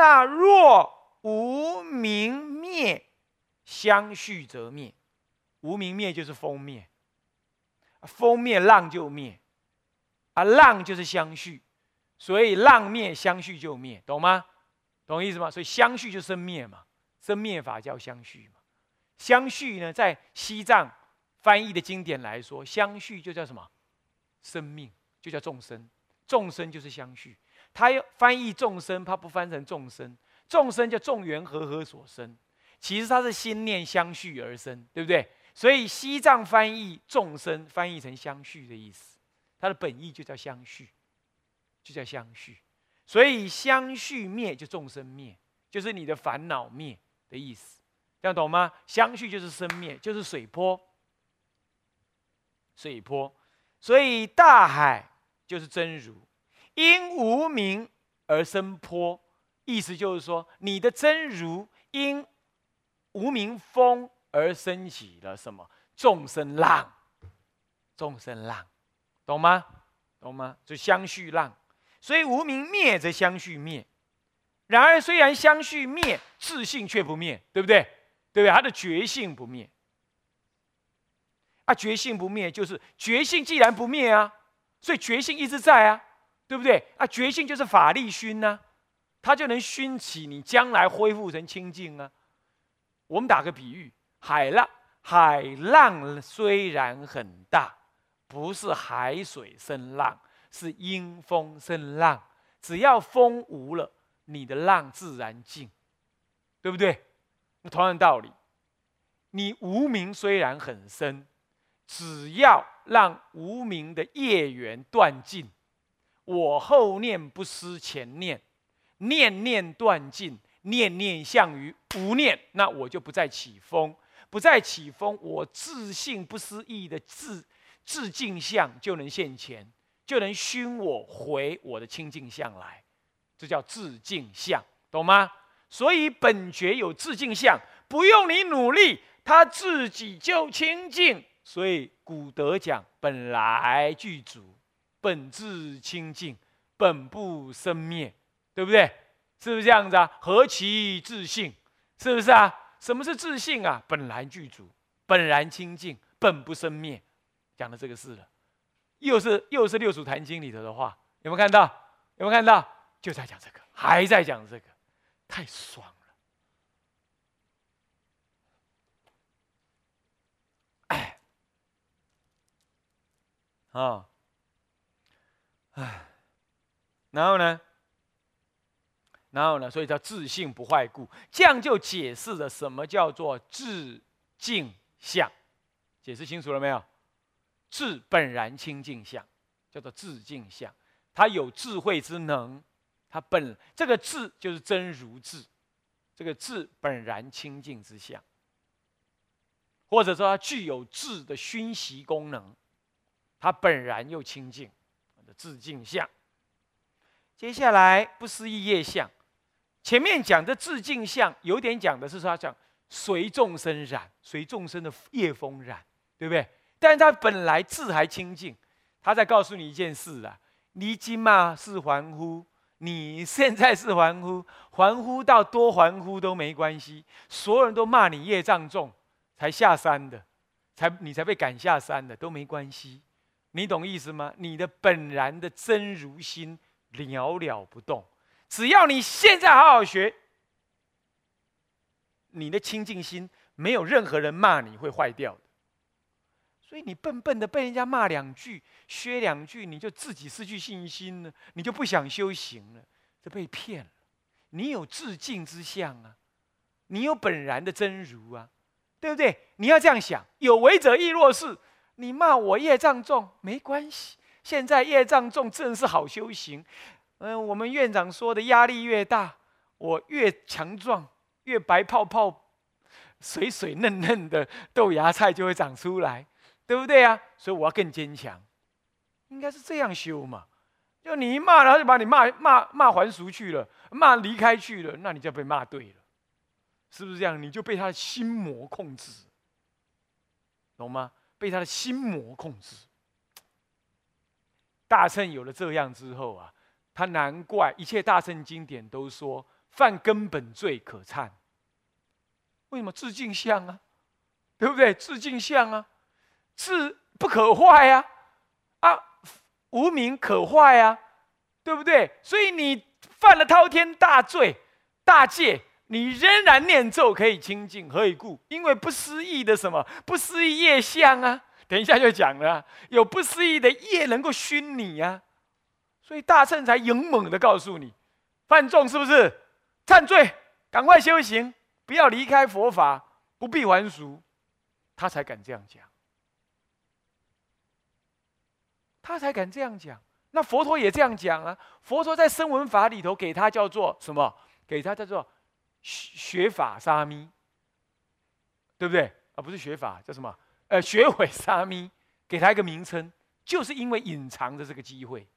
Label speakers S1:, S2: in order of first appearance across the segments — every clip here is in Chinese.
S1: 那若无明灭，相续则灭。无明灭就是风灭，风灭浪就灭，啊，浪就是相续，所以浪灭相续就灭，懂吗？懂意思吗？所以相续就生灭嘛，生灭法叫相续嘛。相续呢，在西藏翻译的经典来说，相续就叫什么？生命就叫众生，众生就是相续。他要翻译众生，他不翻成众生，众生叫众缘和合所生，其实它是心念相续而生，对不对？所以西藏翻译众生，翻译成相续的意思，它的本意就叫相续，就叫相续。所以相续灭就众生灭，就是你的烦恼灭的意思，这样懂吗？相续就是生灭，就是水波，水波。所以大海就是真如。因无名而生波，意思就是说，你的真如因无名风而升起了什么众生浪？众生浪，懂吗？懂吗？就相续浪，所以无名灭则相续灭。然而虽然相续灭，自性却不灭，对不对？对不对？他的觉性不灭。啊，觉性不灭就是觉性既然不灭啊，所以觉性一直在啊。对不对啊？觉性就是法力熏呢，它就能熏起你将来恢复成清净啊。我们打个比喻，海浪，海浪虽然很大，不是海水生浪，是阴风生浪。只要风无了，你的浪自然静，对不对？那同样道理，你无名虽然很深，只要让无名的业缘断尽。我后念不思前念，念念断尽，念念向于无念，那我就不再起风，不再起风，我自信不思议的自自净相就能现前，就能熏我回我的清净相来，这叫自净相，懂吗？所以本觉有自净相，不用你努力，他自己就清净。所以古德讲本来具足。本质清净，本不生灭，对不对？是不是这样子啊？何其自信，是不是啊？什么是自信啊？本来具足，本然清净，本不生灭，讲的这个事了。又是又是六祖坛经里头的话，有没有看到？有没有看到？就在讲这个，还在讲这个，太爽了！哎，啊。唉，然后呢？然后呢？所以叫自性不坏故，这样就解释了什么叫做自净相。解释清楚了没有？自本然清净相，叫做自净相。它有智慧之能，它本这个智就是真如智，这个智本然清净之相，或者说它具有智的熏习功能，它本然又清净。自净相，接下来不思议业相。前面讲的自净相，有点讲的是说讲随众生染，随众生的业风染，对不对？但是他本来自还清净。他在告诉你一件事啊，你今嘛是还呼，你现在是还呼，还呼到多还呼都没关系。所有人都骂你业障重，才下山的，才你才被赶下山的，都没关系。你懂意思吗？你的本然的真如心了了不动，只要你现在好好学，你的清净心没有任何人骂你会坏掉的。所以你笨笨的被人家骂两句、削两句，你就自己失去信心了，你就不想修行了，这被骗了。你有自净之相啊，你有本然的真如啊，对不对？你要这样想，有为者亦若是。你骂我业障重没关系，现在业障重正是好修行。嗯，我们院长说的，压力越大，我越强壮，越白泡泡、水水嫩嫩的豆芽菜就会长出来，对不对啊？所以我要更坚强，应该是这样修嘛。就你一骂，他就把你骂骂骂还俗去了，骂离开去了，那你就被骂对了，是不是这样？你就被他的心魔控制，懂吗？被他的心魔控制，大圣有了这样之后啊，他难怪一切大圣经典都说犯根本罪可忏。为什么自镜相啊？对不对？自镜相啊，自不可坏呀，啊，无名可坏呀，对不对？所以你犯了滔天大罪、大戒，你仍然念咒可以清净，何以故？因为不思议的什么？不思议业相啊。等一下就讲了，有不思议的业能够熏你呀，所以大圣才勇猛的告诉你，犯众是不是？忏罪，赶快修行，不要离开佛法，不必还俗。他才敢这样讲，他才敢这样讲。那佛陀也这样讲啊。佛陀在声闻法里头给他叫做什么？给他叫做学法沙弥，对不对？啊，不是学法，叫什么？呃，学毁沙弥，给他一个名称，就是因为隐藏着这个机会，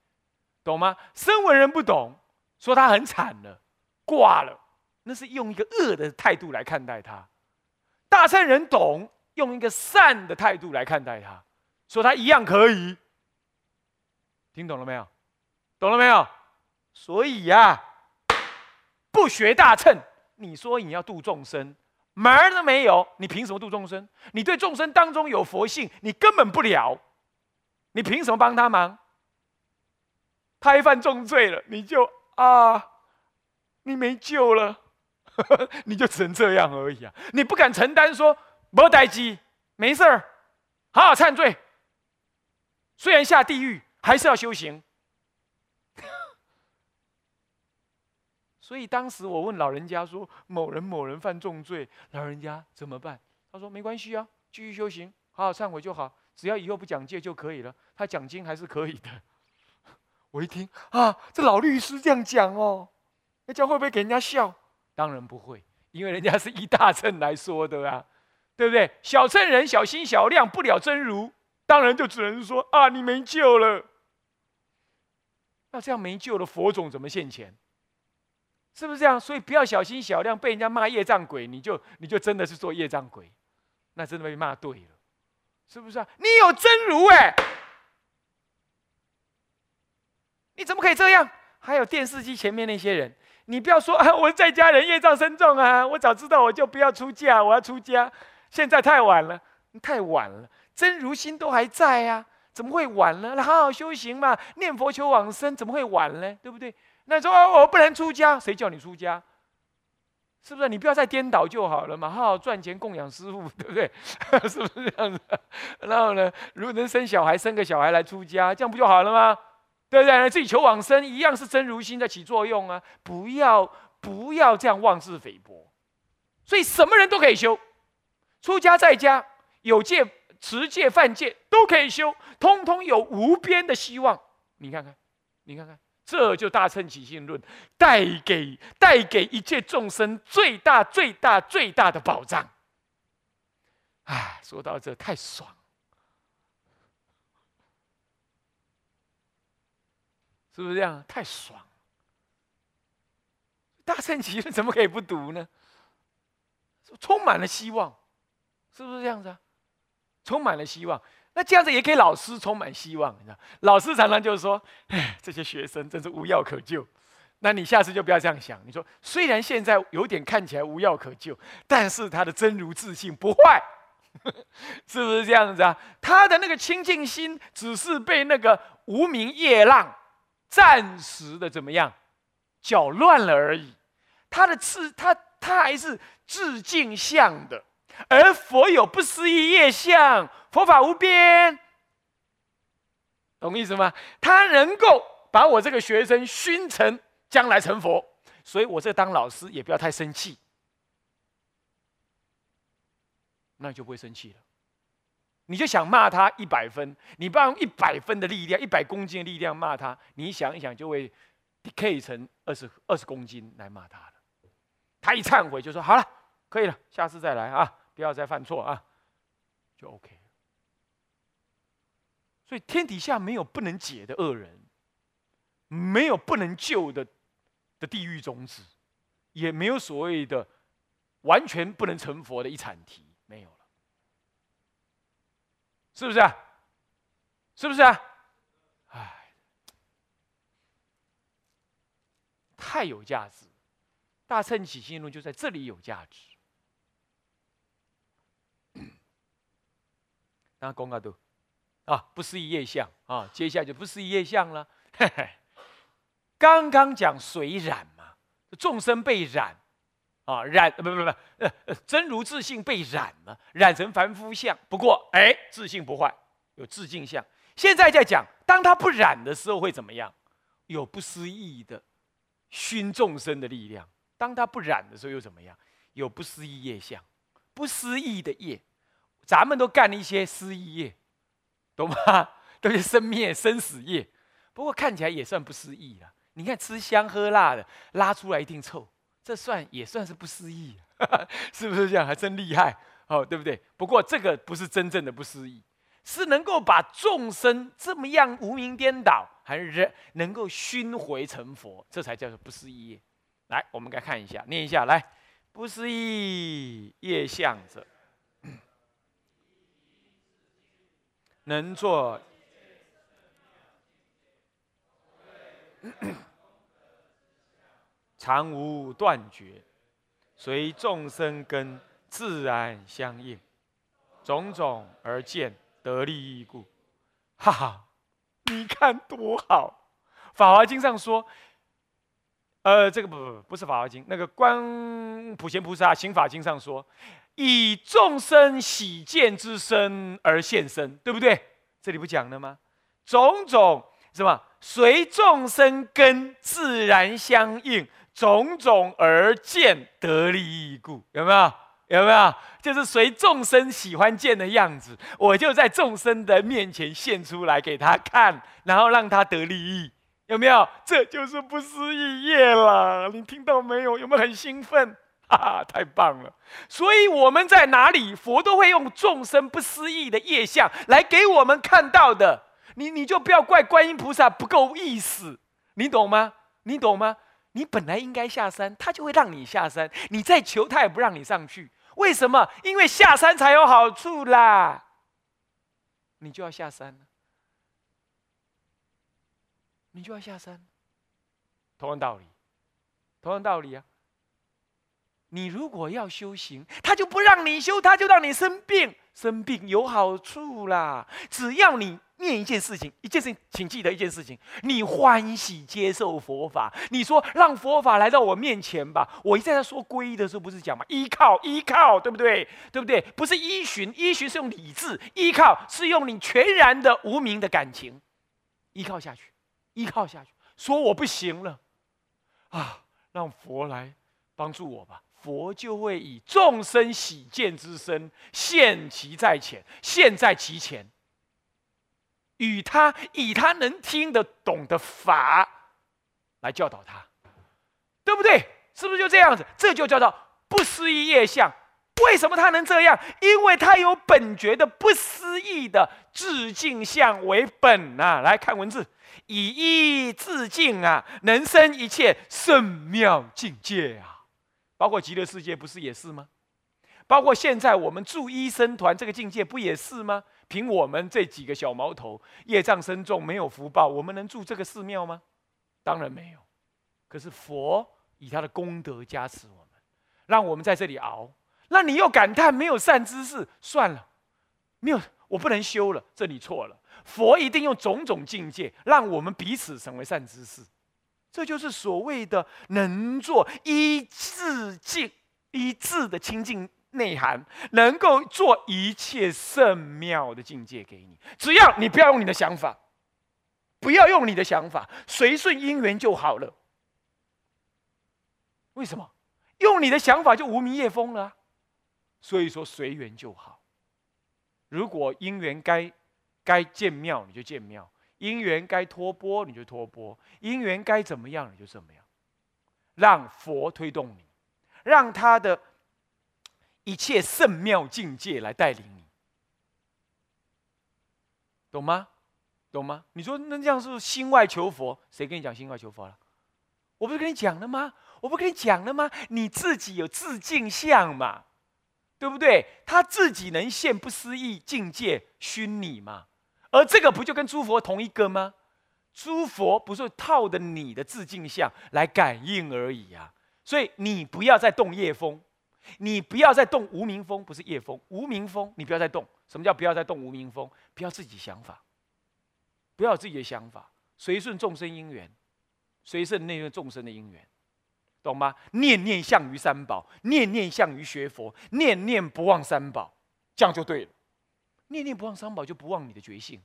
S1: 懂吗？声闻人不懂，说他很惨了，挂了，那是用一个恶的态度来看待他。大圣人懂。用一个善的态度来看待他，说他一样可以，听懂了没有？懂了没有？所以呀，不学大乘，你说你要度众生，门儿都没有，你凭什么度众生？你对众生当中有佛性，你根本不了，你凭什么帮他忙？他一犯重罪了，你就啊，你没救了，你就只能这样而已啊！你不敢承担说。没待机，没事儿，好好忏罪。虽然下地狱，还是要修行。所以当时我问老人家说：“某人某人犯重罪，老人家怎么办？”他说：“没关系啊，继续修行，好好忏悔就好，只要以后不讲戒就可以了。他讲经还是可以的。”我一听啊，这老律师这样讲哦，那讲会不会给人家笑？当然不会，因为人家是一大乘来说的啊。对不对？小乘人小心小量，不了真如，当然就只能说啊，你没救了。那这样没救了，佛种怎么现前？是不是这样？所以不要小心小量，被人家骂业障鬼，你就你就真的是做业障鬼，那真的被骂对了，是不是啊？你有真如哎，你怎么可以这样？还有电视机前面那些人，你不要说啊，我在家人业障深重啊，我早知道我就不要出嫁，我要出家。现在太晚了，太晚了，真如心都还在呀，怎么会晚呢？那好好修行嘛，念佛求往生，怎么会晚呢？对不对？那说我不能出家，谁叫你出家？是不是？你不要再颠倒就好了嘛，好好赚钱供养师傅，对不对？是不是这样子？然后呢，如果能生小孩，生个小孩来出家，这样不就好了吗？对不对？自己求往生，一样是真如心在起作用啊！不要不要这样妄自菲薄，所以什么人都可以修。出家在家有戒持戒犯戒都可以修，通通有无边的希望。你看看，你看看，这就大乘起信论带给带给一切众生最大最大最大的保障。唉，说到这太爽，是不是这样？太爽！大乘起论怎么可以不读呢？充满了希望。是不是这样子啊？充满了希望，那这样子也给老师充满希望，你知道？老师常常就是说：“哎，这些学生真是无药可救。”那你下次就不要这样想。你说，虽然现在有点看起来无药可救，但是他的真如自信不坏，是不是这样子啊？他的那个清净心只是被那个无名业浪暂时的怎么样搅乱了而已。他的自他他还是自净相的。而佛有不思议业相，佛法无边，懂意思吗？他能够把我这个学生熏成将来成佛，所以我这当老师也不要太生气，那就不会生气了。你就想骂他一百分，你不要用一百分的力量，一百公斤的力量骂他，你想一想就会 decay 成二十二十公斤来骂他了。他一忏悔就说好了，可以了，下次再来啊。不要再犯错啊，就 OK 所以天底下没有不能解的恶人，没有不能救的的地狱种子，也没有所谓的完全不能成佛的一铲题，没有了，是不是啊？是不是啊？哎，太有价值，大乘起心论就在这里有价值。那公告都啊，不思议业相啊，接下来就不思议业相了。嘿嘿，刚刚讲水染嘛，众生被染啊，染不不不，呃，真如自性被染了，染成凡夫相。不过哎，自性不坏，有自净相。现在在讲，当他不染的时候会怎么样？有不思议的熏众生的力量。当他不染的时候又怎么样？有不思议业相，不思议的业，咱们都干了一些失意业，懂吗？都是生灭生死业。不过看起来也算不失意了。你看吃香喝辣的，拉出来一定臭，这算也算是不思议，是不是这样？还真厉害哦，对不对？不过这个不是真正的不失意。是能够把众生这么样无名颠倒，还是能够熏回成佛，这才叫做不失意。来，我们来看一下，念一下来，不失意业相者，能作常无断绝，随众生根自然相应，种种而见。得利益故，哈哈，你看多好！《法华经》上说，呃，这个不不不是《法华经》，那个《观普贤菩萨行法经》上说，以众生喜见之身而现身，对不对？这里不讲了吗？种种什么随众生根自然相应，种种而见得利益故，有没有？有没有？就是随众生喜欢见的样子，我就在众生的面前现出来给他看，然后让他得利益。有没有？这就是不思议业了。你听到没有？有没有很兴奋？哈哈，太棒了！所以我们在哪里，佛都会用众生不思议的业相来给我们看到的。你你就不要怪观音菩萨不够意思，你懂吗？你懂吗？你本来应该下山，他就会让你下山。你再求，他也不让你上去。为什么？因为下山才有好处啦。你就要下山，你就要下山。同样道理，同样道理啊。你如果要修行，他就不让你修，他就让你生病。生病有好处啦，只要你。念一件事情，一件事情，请记得一件事情：你欢喜接受佛法。你说让佛法来到我面前吧。我一再在说皈依的时候，不是讲嘛？依靠，依靠，对不对？对不对？不是依循，依循是用理智，依靠是用你全然的无名的感情，依靠下去，依靠下去。说我不行了，啊，让佛来帮助我吧。佛就会以众生喜见之身现其在前，现在其前。与他以他能听得懂的法来教导他，对不对？是不是就这样子？这就叫做不思议业相。为什么他能这样？因为他有本觉的不思议的自净相为本啊！来看文字，以意自净啊，能生一切圣妙境界啊！包括极乐世界不是也是吗？包括现在我们住医生团这个境界不也是吗？凭我们这几个小毛头，业障深重，没有福报，我们能住这个寺庙吗？当然没有。可是佛以他的功德加持我们，让我们在这里熬。那你又感叹没有善知识，算了，没有，我不能修了。这里错了。佛一定用种种境界，让我们彼此成为善知识。这就是所谓的能做一致境、一致的清净。内涵能够做一切圣妙的境界给你，只要你不要用你的想法，不要用你的想法，随顺因缘就好了。为什么？用你的想法就无名业风了。所以说随缘就好。如果因缘该该见庙，你就见庙；因缘该托钵，你就托钵；因缘该怎么样，你就怎么样。让佛推动你，让他的。一切圣妙境界来带领你，懂吗？懂吗？你说那这样是心外求佛？谁跟你讲心外求佛了？我不是跟你讲了吗？我不跟你讲了吗？你自己有自镜相嘛，对不对？他自己能现不思议境界熏你嘛？而这个不就跟诸佛同一个吗？诸佛不是套的你的自镜像来感应而已啊？所以你不要再动业风，你不要再动无名风，不是业风，无名风，你不要再动。什么叫不要再动无名风？不要自己想法，不要自己的想法，随顺众生因缘，随顺那个众生的因缘，懂吗？念念向于三宝，念念向于学佛，念念不忘三宝，这样就对了。念念不忘三宝，就不忘你的觉性。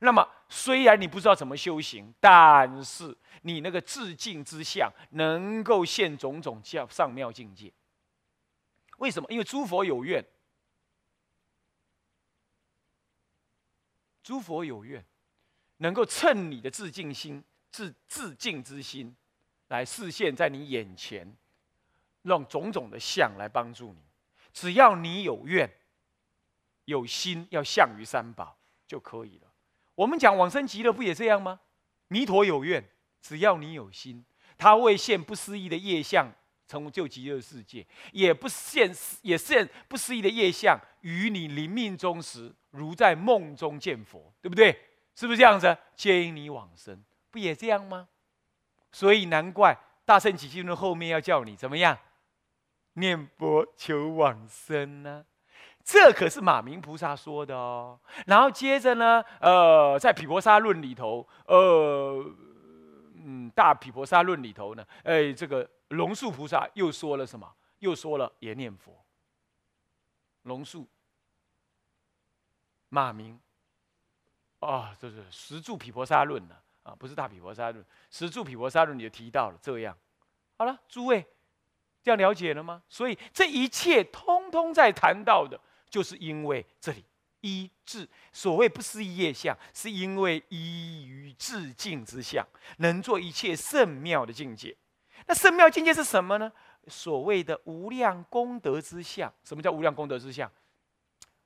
S1: 那么，虽然你不知道怎么修行，但是你那个自敬之相，能够现种种叫上妙境界。为什么？因为诸佛有愿，诸佛有愿，能够趁你的自敬心、自自敬之心，来示现在你眼前，让种种的相来帮助你。只要你有愿、有心，要向于三宝就可以了。我们讲往生极乐不也这样吗？弥陀有愿，只要你有心，他会现不思议的业相成就极乐世界，也不现也现不思议的业相于你临命终时，如在梦中见佛，对不对？是不是这样子？接引你往生，不也这样吗？所以难怪大圣起信论后面要叫你怎么样，念佛求往生呢？这可是马明菩萨说的哦。然后接着呢，呃，在毗婆沙论里头，呃，嗯，大毗婆沙论里头呢，哎，这个龙树菩萨又说了什么？又说了也念佛。龙树、马明，啊，这是十住毗婆沙论呢，啊，不是大毗婆沙论，十住毗婆沙论你就提到了这样。好了，诸位，这样了解了吗？所以这一切通通在谈到的。就是因为这里依智，所谓不思业相，是因为依于致敬之相，能做一切圣妙的境界。那圣妙境界是什么呢？所谓的无量功德之相。什么叫无量功德之相？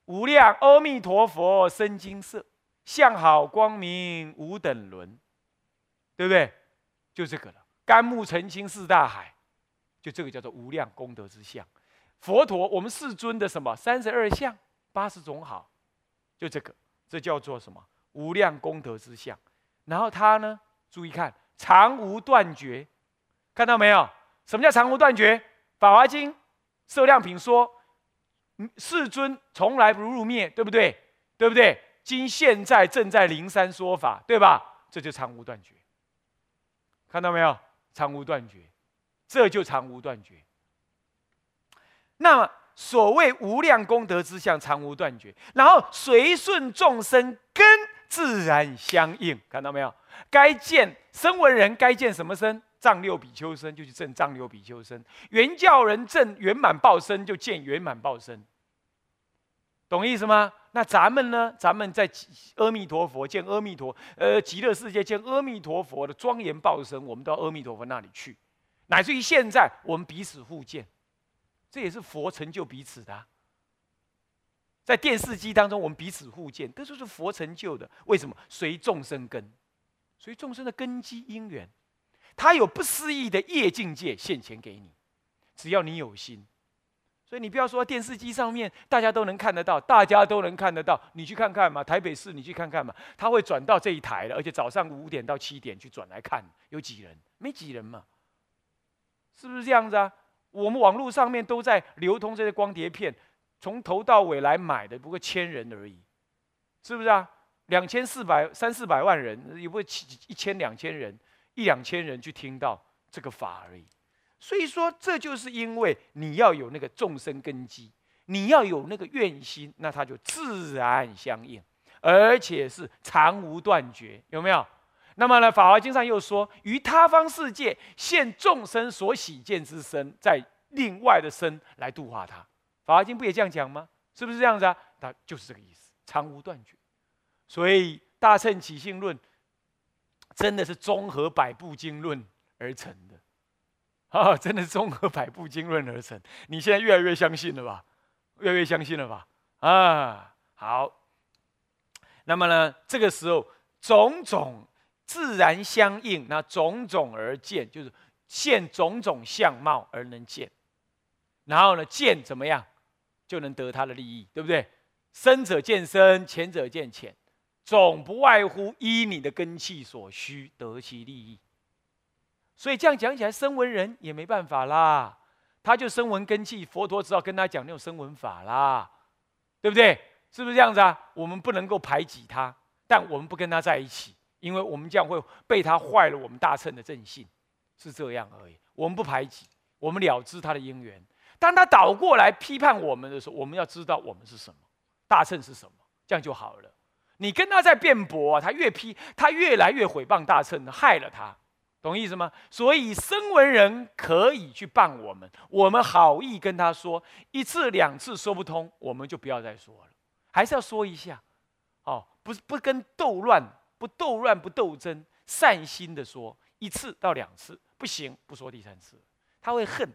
S1: 无量阿弥陀佛身金色，相好光明无等伦，对不对？就这个了。甘木澄清四大海，就这个叫做无量功德之相。佛陀，我们世尊的什么三十二相、八十种好，就这个，这叫做什么无量功德之相。然后他呢，注意看，常无断绝，看到没有？什么叫常无断绝？《法华经·色量品》说，世尊从来不入灭，对不对？对不对？今现在正在灵山说法，对吧？这就常无断绝。看到没有？常无断绝，这就常无断绝。那么，所谓无量功德之相，常无断绝。然后随顺众生根，自然相应。看到没有？该见声闻人该见什么身？藏六比丘身就去证藏六比丘身。原教人证圆满报身就见圆满报身。懂意思吗？那咱们呢？咱们在阿弥陀佛见阿弥陀，呃，极乐世界见阿弥陀佛的庄严报身，我们到阿弥陀佛那里去，乃至于现在我们彼此互见。这也是佛成就彼此的，在电视机当中，我们彼此互见，这就是佛成就的。为什么？随众生根，随众生的根基因缘，他有不思议的业境界现前给你，只要你有心。所以你不要说电视机上面大家都能看得到，大家都能看得到，你去看看嘛，台北市你去看看嘛，他会转到这一台的，而且早上五点到七点去转来看，有几人？没几人嘛，是不是这样子啊？我们网络上面都在流通这些光碟片，从头到尾来买的不过千人而已，是不是啊？两千四百三四百万人，也不会起一千两千人，一两千人去听到这个法而已。所以说，这就是因为你要有那个众生根基，你要有那个愿心，那它就自然相应，而且是常无断绝，有没有？那么呢，《法华经》上又说，于他方世界现众生所喜见之身，在另外的身来度化他。《法华经》不也这样讲吗？是不是这样子啊？它就是这个意思，常无断绝。所以《大乘起信论》真的是综合百部经论而成的，啊，真的是综合百部经论而成。你现在越来越相信了吧？越来越相信了吧？啊，好。那么呢，这个时候种种。自然相应，那种种而见，就是现种种相貌而能见。然后呢，见怎么样，就能得他的利益，对不对？深者见深，浅者见浅，总不外乎依你的根气所需得其利益。所以这样讲起来，声闻人也没办法啦，他就声闻根气，佛陀只好跟他讲那种声闻法啦，对不对？是不是这样子啊？我们不能够排挤他，但我们不跟他在一起，因为我们这样会被他坏了我们大乘的正信，是这样而已。我们不排挤，我们了知他的因缘。当他倒过来批判我们的时候，我们要知道我们是什么，大乘是什么，这样就好了。你跟他在辩驳，他越批，他越来越毁谤大乘，害了他，懂意思吗？所以声闻人可以去谤我们，我们好意跟他说一次两次说不通，我们就不要再说了。还是要说一下，哦，不是不跟斗乱，不斗乱不斗争，善心的说一次到两次不行，不说第三次，他会恨，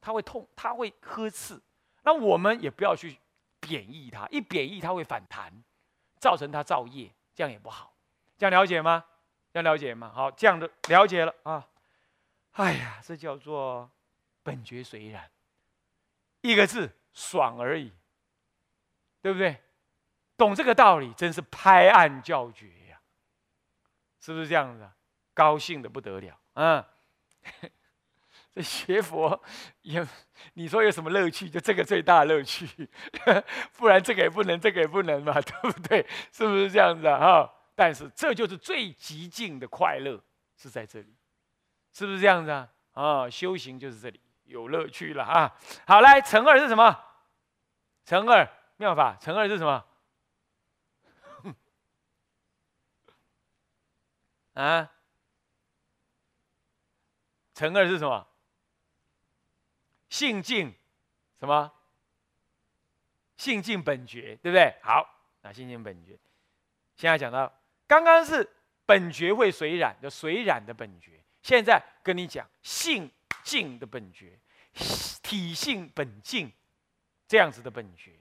S1: 他会痛，他会呵斥，那我们也不要去贬义他，一贬义他会反弹，造成他造业，这样也不好，这样了解吗？这样了解吗？好，这样的了解了啊，哎呀，这叫做本觉随然，一个字爽而已。对不对？懂这个道理，真是拍案叫绝呀！是不是这样子？高兴的不得了啊！这学佛也，你说有什么乐趣？就这个最大乐趣，不然这个也不能，这个也不能嘛，对不对？是不是这样子啊？但是这就是最极尽的快乐，是在这里，是不是这样子啊？啊，修行就是这里有乐趣了啊！好，来，乘二是什么？乘二。妙法乘二是什么？啊？乘二是什么？性净什么？性净本觉，对不对？好，那性净本觉，现在讲到刚刚是本觉会随染，就随染的本觉。现在跟你讲性净的本觉，体性本净这样子的本觉。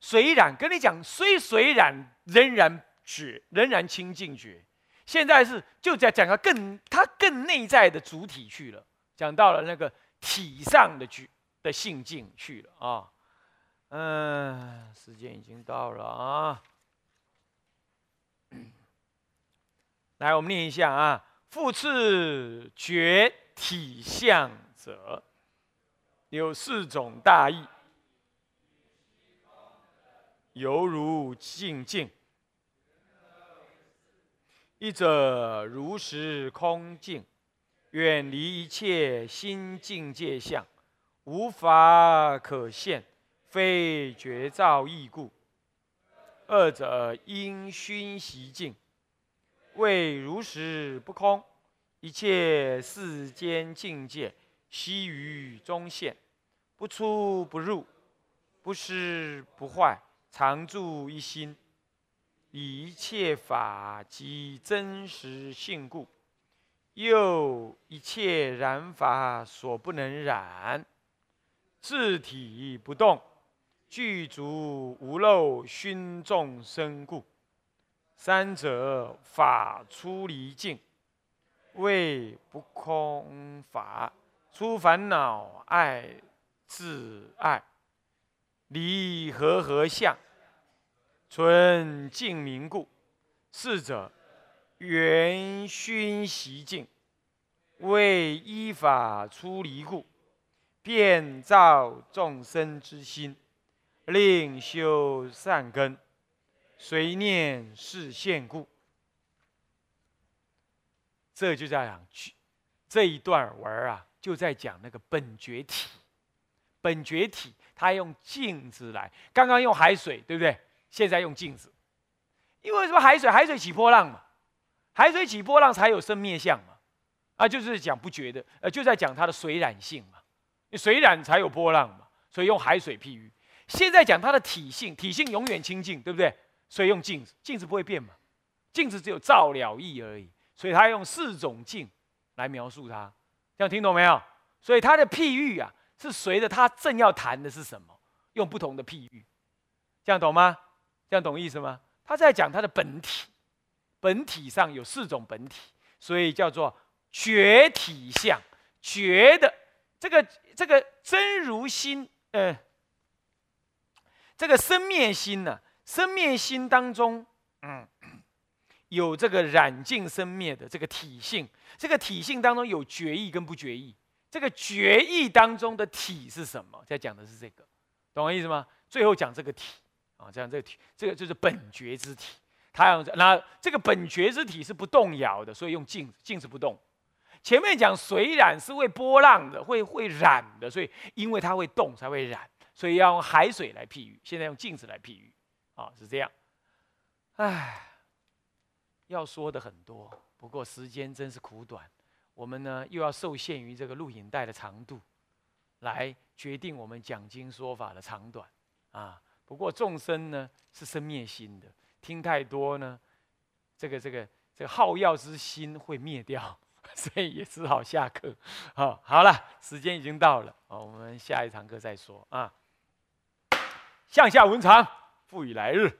S1: 虽然跟你讲，虽虽然仍然觉，仍然清净觉。现在是就在讲个更它更内在的主体去了，讲到了那个体上的觉的性境去了啊。嗯，时间已经到了啊。来，我们念一下啊。复次觉体相者，有四种大义。犹如静静，一者如实空净，远离一切心境界相，无法可现，非觉照异故；二者因熏习静，为如实不空，一切世间境界悉于中现，不出不入，不失不坏。常住一心，一切法及真实性故，又一切染法所不能染，自体不动，具足无漏熏众生故。三者法出离境，为不空法，出烦恼爱自爱。离和合相，存净明故。逝者圆熏习净，为依法出离故，便造众生之心，令修善根，随念是现故。这就在讲这一段文啊，就在讲那个本觉体，本觉体。他用镜子来，刚刚用海水，对不对？现在用镜子，因为什么？海水，海水起波浪嘛，海水起波浪才有生灭相嘛，啊，就是讲不觉得，呃，就在讲它的水染性嘛，水染才有波浪嘛，所以用海水譬喻。现在讲它的体性，体性永远清净，对不对？所以用镜子，镜子不会变嘛，镜子只有照了意而已，所以他用四种镜来描述它，这样听懂没有？所以他的譬喻啊。是随着他正要谈的是什么，用不同的譬喻，这样懂吗？这样懂意思吗？他在讲他的本体，本体上有四种本体，所以叫做觉体相。觉的这个这个真如心，呃，这个生灭心呢，生灭心当中，嗯，有这个染尽生灭的这个体性，这个体性当中有决意跟不决意。这个决意当中的体是什么？在讲的是这个，懂我意思吗？最后讲这个体啊，这样这个体，这个就是本觉之体。他用那这个本觉之体是不动摇的，所以用静，静是不动。前面讲水染是会波浪的，会会染的，所以因为它会动才会染，所以要用海水来譬喻。现在用镜子来譬喻，啊，是这样。唉，要说的很多，不过时间真是苦短。我们呢又要受限于这个录影带的长度，来决定我们讲经说法的长短啊。不过众生呢是生灭心的，听太多呢，这个这个这个好药之心会灭掉，所以也只好下课。好，好了，时间已经到了，好，我们下一堂课再说啊。向下文长，复以来日，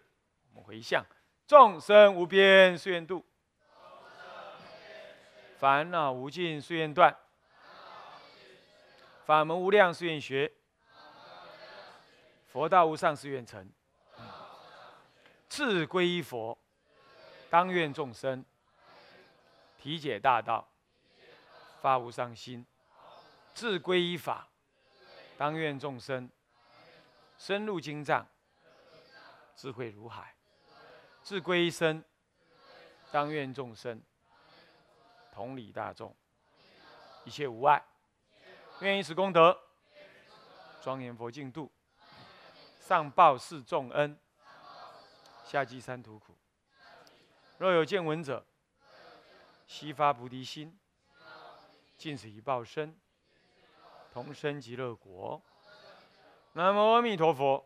S1: 我们回向众生无边誓愿度。烦恼无尽，誓愿断；法门无量，誓愿学；佛道无上，誓愿成。自归依佛，当愿众生体解大道，发无上心；自归依法，当愿众生深入经藏，智慧如海；自归依身，当愿众生。同理大众，一切无碍，愿以此功德，庄严佛净土，上报四重恩，下济三途苦。若有见闻者，悉发菩提心，尽此一报身，同生极乐国。南无阿弥陀佛，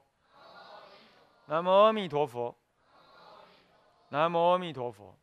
S1: 南无阿弥陀佛，南无阿弥陀佛。